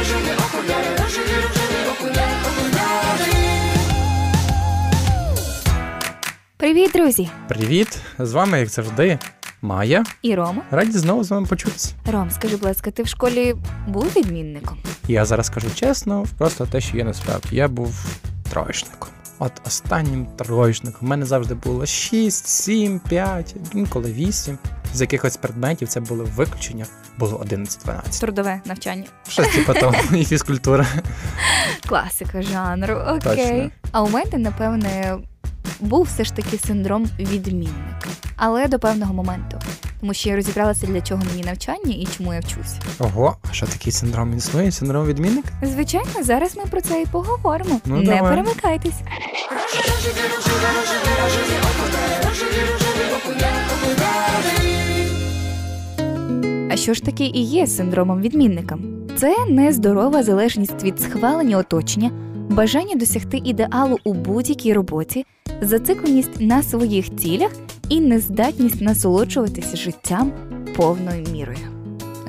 рожеві окуляри, рожеві, рожеві окуляри, окуляри. Привіт, друзі! Привіт! З вами, як завжди, Майя. І Рома. Раді знову з вами почутися. Ром, скажи, будь ласка, ти в школі був відмінником? Я зараз скажу чесно, просто те, що є насправді. Я був троєчником. От останнім троєчником. У мене завжди було 6, 7, 5, інколи 8. З якихось предметів це було виключення, було 11-12. Трудове навчання. Щось типу того, і фізкультура. Класика жанру. Окей. Точно. А у мене, напевне, був все ж таки синдром відмінника. Але до певного моменту. Тому що я розібралася, для чого мені навчання і чому я вчусь. Ого, а що такий синдром існує? Синдром відмінника? Звичайно, зараз ми про це і поговоримо. Ну, Не давай. перемикайтесь. Що ж таки і є синдромом відмінника? Це нездорова залежність від схвалення оточення, бажання досягти ідеалу у будь-якій роботі, зацикленість на своїх цілях і нездатність насолоджуватися життям повною мірою.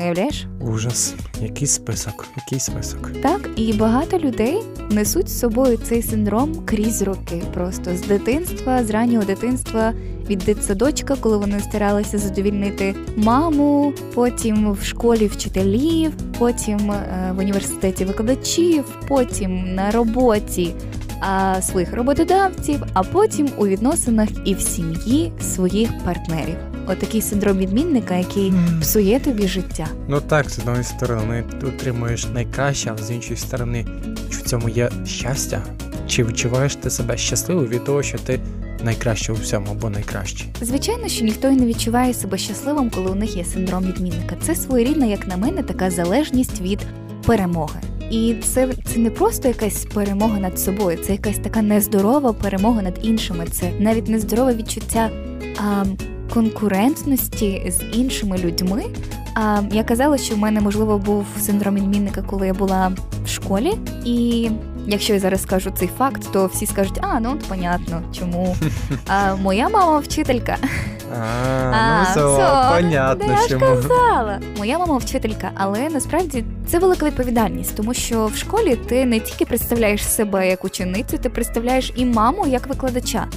Уявляєш? Ужас. Який список, який список. Так, і багато людей несуть з собою цей синдром крізь роки. Просто з дитинства, з раннього дитинства, від дитсадочка, коли вони старалися задовільнити маму, потім в школі вчителів, потім е, в університеті викладачів, потім на роботі а, своїх роботодавців, а потім у відносинах і в сім'ї своїх партнерів. Отакий синдром відмінника, який псує тобі життя. Ну так, з одної сторони ти отримуєш найкраще, але з іншої сторони, чи в цьому є щастя? Чи відчуваєш ти себе щасливо від того, що ти найкраще у всьому або найкращий? Звичайно, що ніхто і не відчуває себе щасливим, коли у них є синдром відмінника. Це своєрідна, як на мене, така залежність від перемоги. І це, це не просто якась перемога над собою, це якась така нездорова перемога над іншими. Це навіть нездорове відчуття а, конкурентності з іншими людьми. А, я казала, що в мене можливо був синдром відмінника, коли я була в школі, і якщо я зараз скажу цей факт, то всі скажуть, а ну от понятно, чому. А, моя мама вчителька. А, ну все, понятно, да, я ж казала. Моя мама вчителька, але насправді це велика відповідальність, тому що в школі ти не тільки представляєш себе як ученицю, ти представляєш і маму як викладача.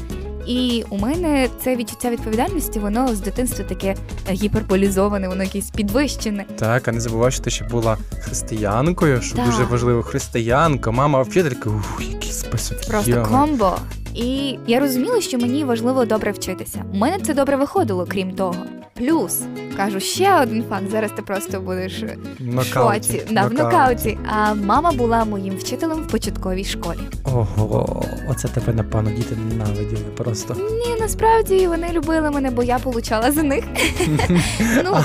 І у мене це відчуття відповідальності, воно з дитинства таке гіперболізоване, воно якесь підвищене. Так, а не забувай, що ти ще була християнкою, що Так. дуже важливо. Християнка, мама вчителька. Ух, який список. Просто Йо. комбо. І я розуміла, що мені важливо добре вчитися. У мене це добре виходило, крім того. Плюс кажу ще один факт. Зараз ти просто будеш В шоці. Да, в нокауті. А мама була моїм вчителем в початковій школі. Ого, оце тебе, напевно, діти ненавиділи просто. Ні, насправді вони любили мене, бо я получала за них. ну,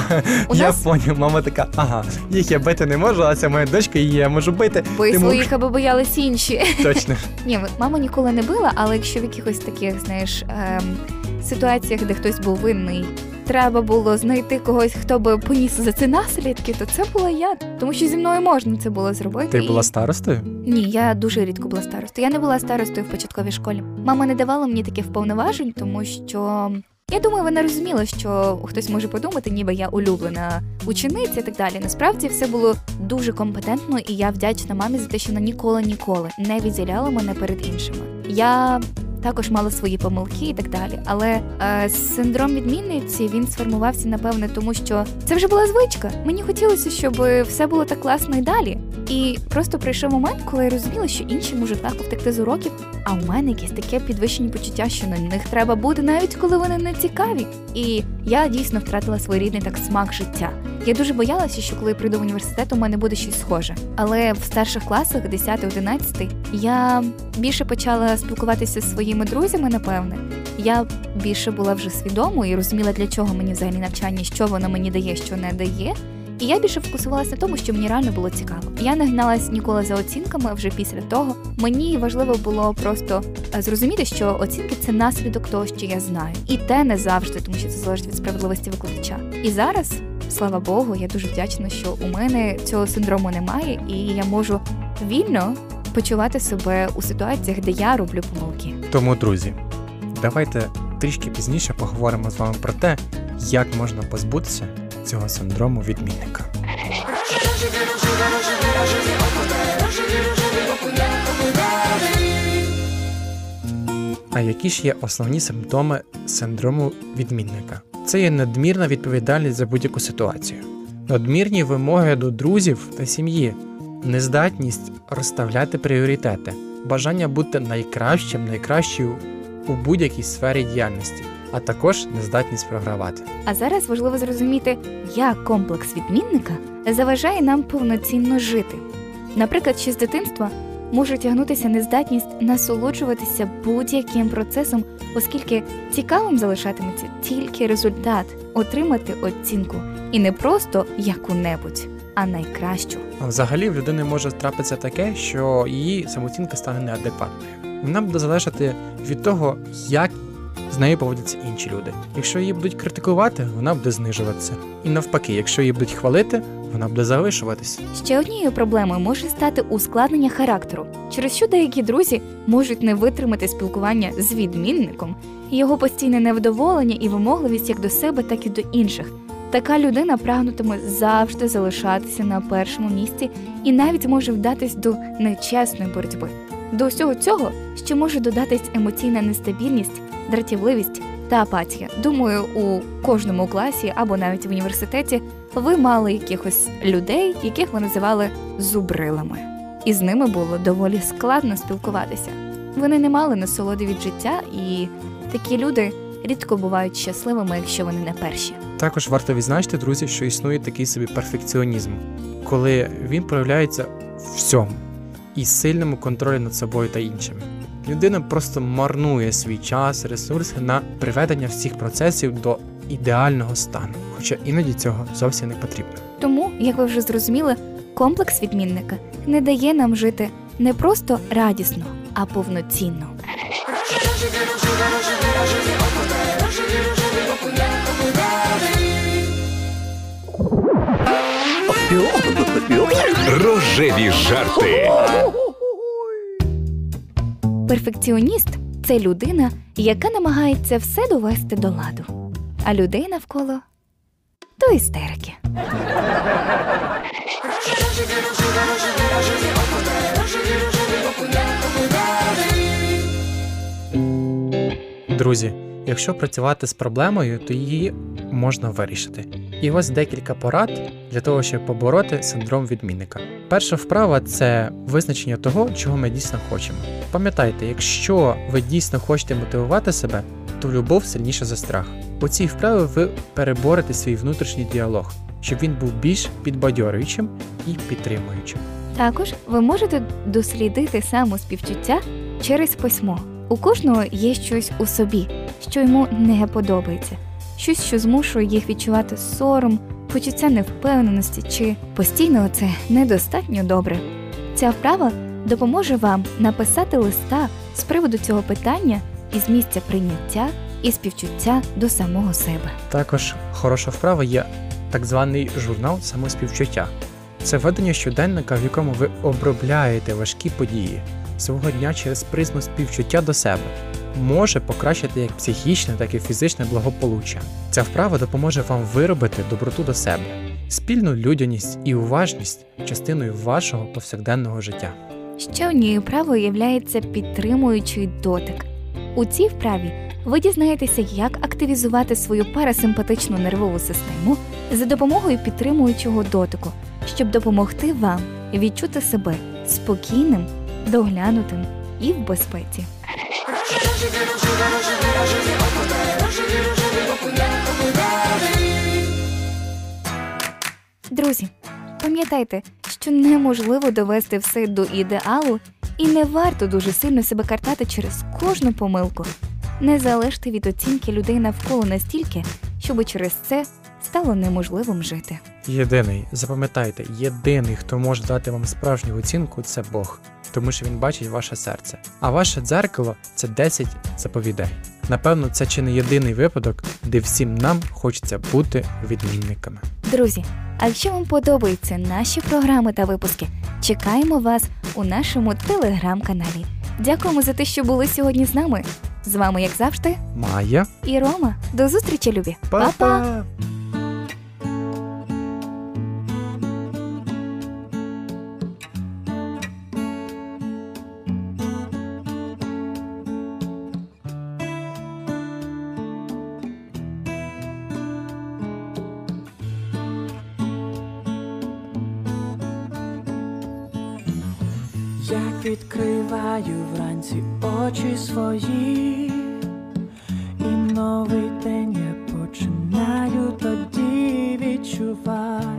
я поняв, мама така, ага, їх я бити не можу, а це моя дочка, її я можу бити. бої ти своїх, аби боялись інші. Точно. Ні, мама ніколи не била, але якщо в якихось таких, знаєш, ем, ситуаціях, де хтось був винний, треба було знайти когось, хто би поніс за це наслідки, то це була я. Тому що зі мною можна це було зробити. Ти і- була старостою? Ні, я дуже рідко була старостою. Я не була старостою в початковій школі. Мама не давала мені таких вповноважень, тому що. Я думаю, вона розуміла, що хтось може подумати, ніби я улюблена учениця і так далі. Насправді все було дуже компетентно, і я вдячна мамі за те, що вона ніколи ніколи не відділяла мене перед іншими. Я також мала свої помилки і так далі. Але е, синдром відмінниці він сформувався, напевне, тому що це вже була звичка. Мені хотілося, щоб все було так класно і далі. І просто прийшов момент, коли я розуміла, що інші можуть легко втекти з уроків, а у мене якесь таке підвищені почуття, що на них треба бути, навіть коли вони не цікаві. І я дійсно втратила своєрідний так смак життя. Я дуже боялася, що коли прийду в університет, у мене буде щось схоже. Але в старших класах, 10-11, я більше почала спілкуватися зі своїми друзями, напевне. Я більше була вже свідомою і розуміла, для чого мені взагалі навчання, що воно мені дає, що не дає. І я більше фокусувалася на тому, що мені реально було цікаво. Я не гналась ніколи за оцінками вже після того. Мені важливо було просто е, зрозуміти, що оцінки це наслідок того, що я знаю, і те не завжди, тому що це залежить від справедливості викладача. І зараз, слава Богу, я дуже вдячна, що у мене цього синдрому немає, і я можу вільно почувати себе у ситуаціях, де я роблю помилки. Тому, друзі, давайте трішки пізніше поговоримо з вами про те, як можна позбутися цього синдрому відмінника. А які ж є основні симптоми синдрому відмінника? Це є надмірна відповідальність за будь-яку ситуацію, надмірні вимоги до друзів та сім'ї, нездатність розставляти пріоритети, бажання бути найкращим, найкращою у будь-якій сфері діяльності, а також нездатність програвати. А зараз важливо зрозуміти, як комплекс відмінника заважає нам повноцінно жити. Наприклад, ще з дитинства може тягнутися нездатність насолоджуватися будь-яким процесом, оскільки цікавим залишатиметься тільки результат отримати оцінку, і не просто яку-небудь, а найкращу. Взагалі в людини може трапитися таке, що її самооцінка стане неадекватною. Вона буде залежати від того, як з нею поводяться інші люди. Якщо її будуть критикувати, вона буде знижуватися. І навпаки, якщо її будуть хвалити, вона буде завишуватися. Ще однією проблемою може стати ускладнення характеру, через що деякі друзі можуть не витримати спілкування з відмінником, його постійне невдоволення і вимогливість як до себе, так і до інших. Така людина прагнутиме завжди залишатися на першому місці і навіть може вдатись до нечесної боротьби. До всього цього ще може додатись емоційна нестабільність, дратівливість та апатія. Думаю, у кожному класі або навіть в університеті ви мали якихось людей, яких ви називали зубрилами, і з ними було доволі складно спілкуватися. Вони не мали насолоди від життя, і такі люди рідко бувають щасливими, якщо вони не перші. Також варто відзначити, друзі, що існує такий собі перфекціонізм, коли він проявляється всьому і сильному контролі над собою та іншими. Людина просто марнує свій час, ресурси на приведення всіх процесів до ідеального стану, хоча іноді цього зовсім не потрібно. Тому, як ви вже зрозуміли, комплекс відмінника не дає нам жити не просто радісно, а повноцінно. Рожеві, жарти. Перфекціоніст це людина, яка намагається все довести до ладу, а людей навколо то істерики. Друзі, якщо працювати з проблемою, то її можна вирішити. І ось декілька порад для того, щоб побороти синдром відмінника. Перша вправа це визначення того, чого ми дійсно хочемо. Пам'ятайте, якщо ви дійсно хочете мотивувати себе, то любов сильніша за страх. У цій вправі ви переборете свій внутрішній діалог, щоб він був більш підбадьорюючим і підтримуючим. Також ви можете дослідити самоспівчуття через письмо. У кожного є щось у собі, що йому не подобається, щось, що змушує їх відчувати сором, почуття невпевненості чи постійно це недостатньо добре. Ця вправа допоможе вам написати листа з приводу цього питання із місця прийняття і співчуття до самого себе. Також хороша вправа є так званий журнал самоспівчуття. Це ведення щоденника, в якому ви обробляєте важкі події свого дня через призму співчуття до себе. Може покращити як психічне, так і фізичне благополуччя. Ця вправа допоможе вам виробити доброту до себе, спільну людяність і уважність частиною вашого повсякденного життя. Ще однією вправою являється підтримуючий дотик. У цій вправі ви дізнаєтеся, як активізувати свою парасимпатичну нервову систему за допомогою підтримуючого дотику, щоб допомогти вам відчути себе спокійним, доглянутим і в безпеці. Друзі, пам'ятайте, що неможливо довести все до ідеалу, і не варто дуже сильно себе картати через кожну помилку. Не залежте від оцінки людей навколо настільки, щоби через це стало неможливим жити. Єдиний, запам'ятайте, єдиний, хто може дати вам справжню оцінку, це Бог, тому що він бачить ваше серце. А ваше дзеркало це 10 заповідей. Напевно, це чи не єдиний випадок, де всім нам хочеться бути відмінниками. Друзі, а якщо вам подобаються наші програми та випуски, чекаємо вас у нашому телеграм-каналі. Дякуємо за те, що були сьогодні з нами. З вами, як завжди, Майя, і Рома. До зустрічі, любі! па-па! Я відкриваю вранці очі свої, і новий день я починаю тоді відчувати.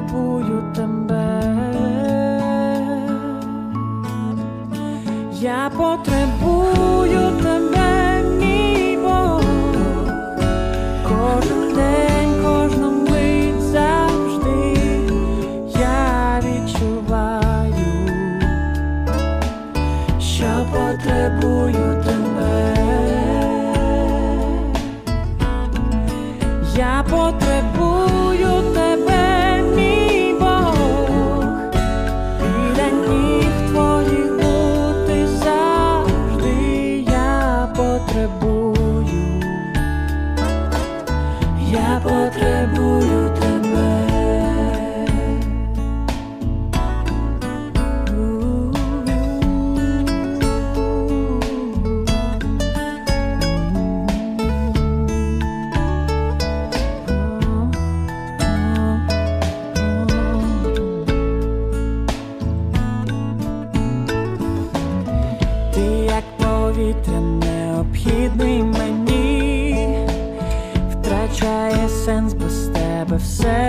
потребую тебе, я потребую тебе, мій Бог, кожен день, кожну мить завжди я відчуваю, що потребую тебе.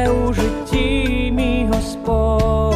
у житті, мій Господь.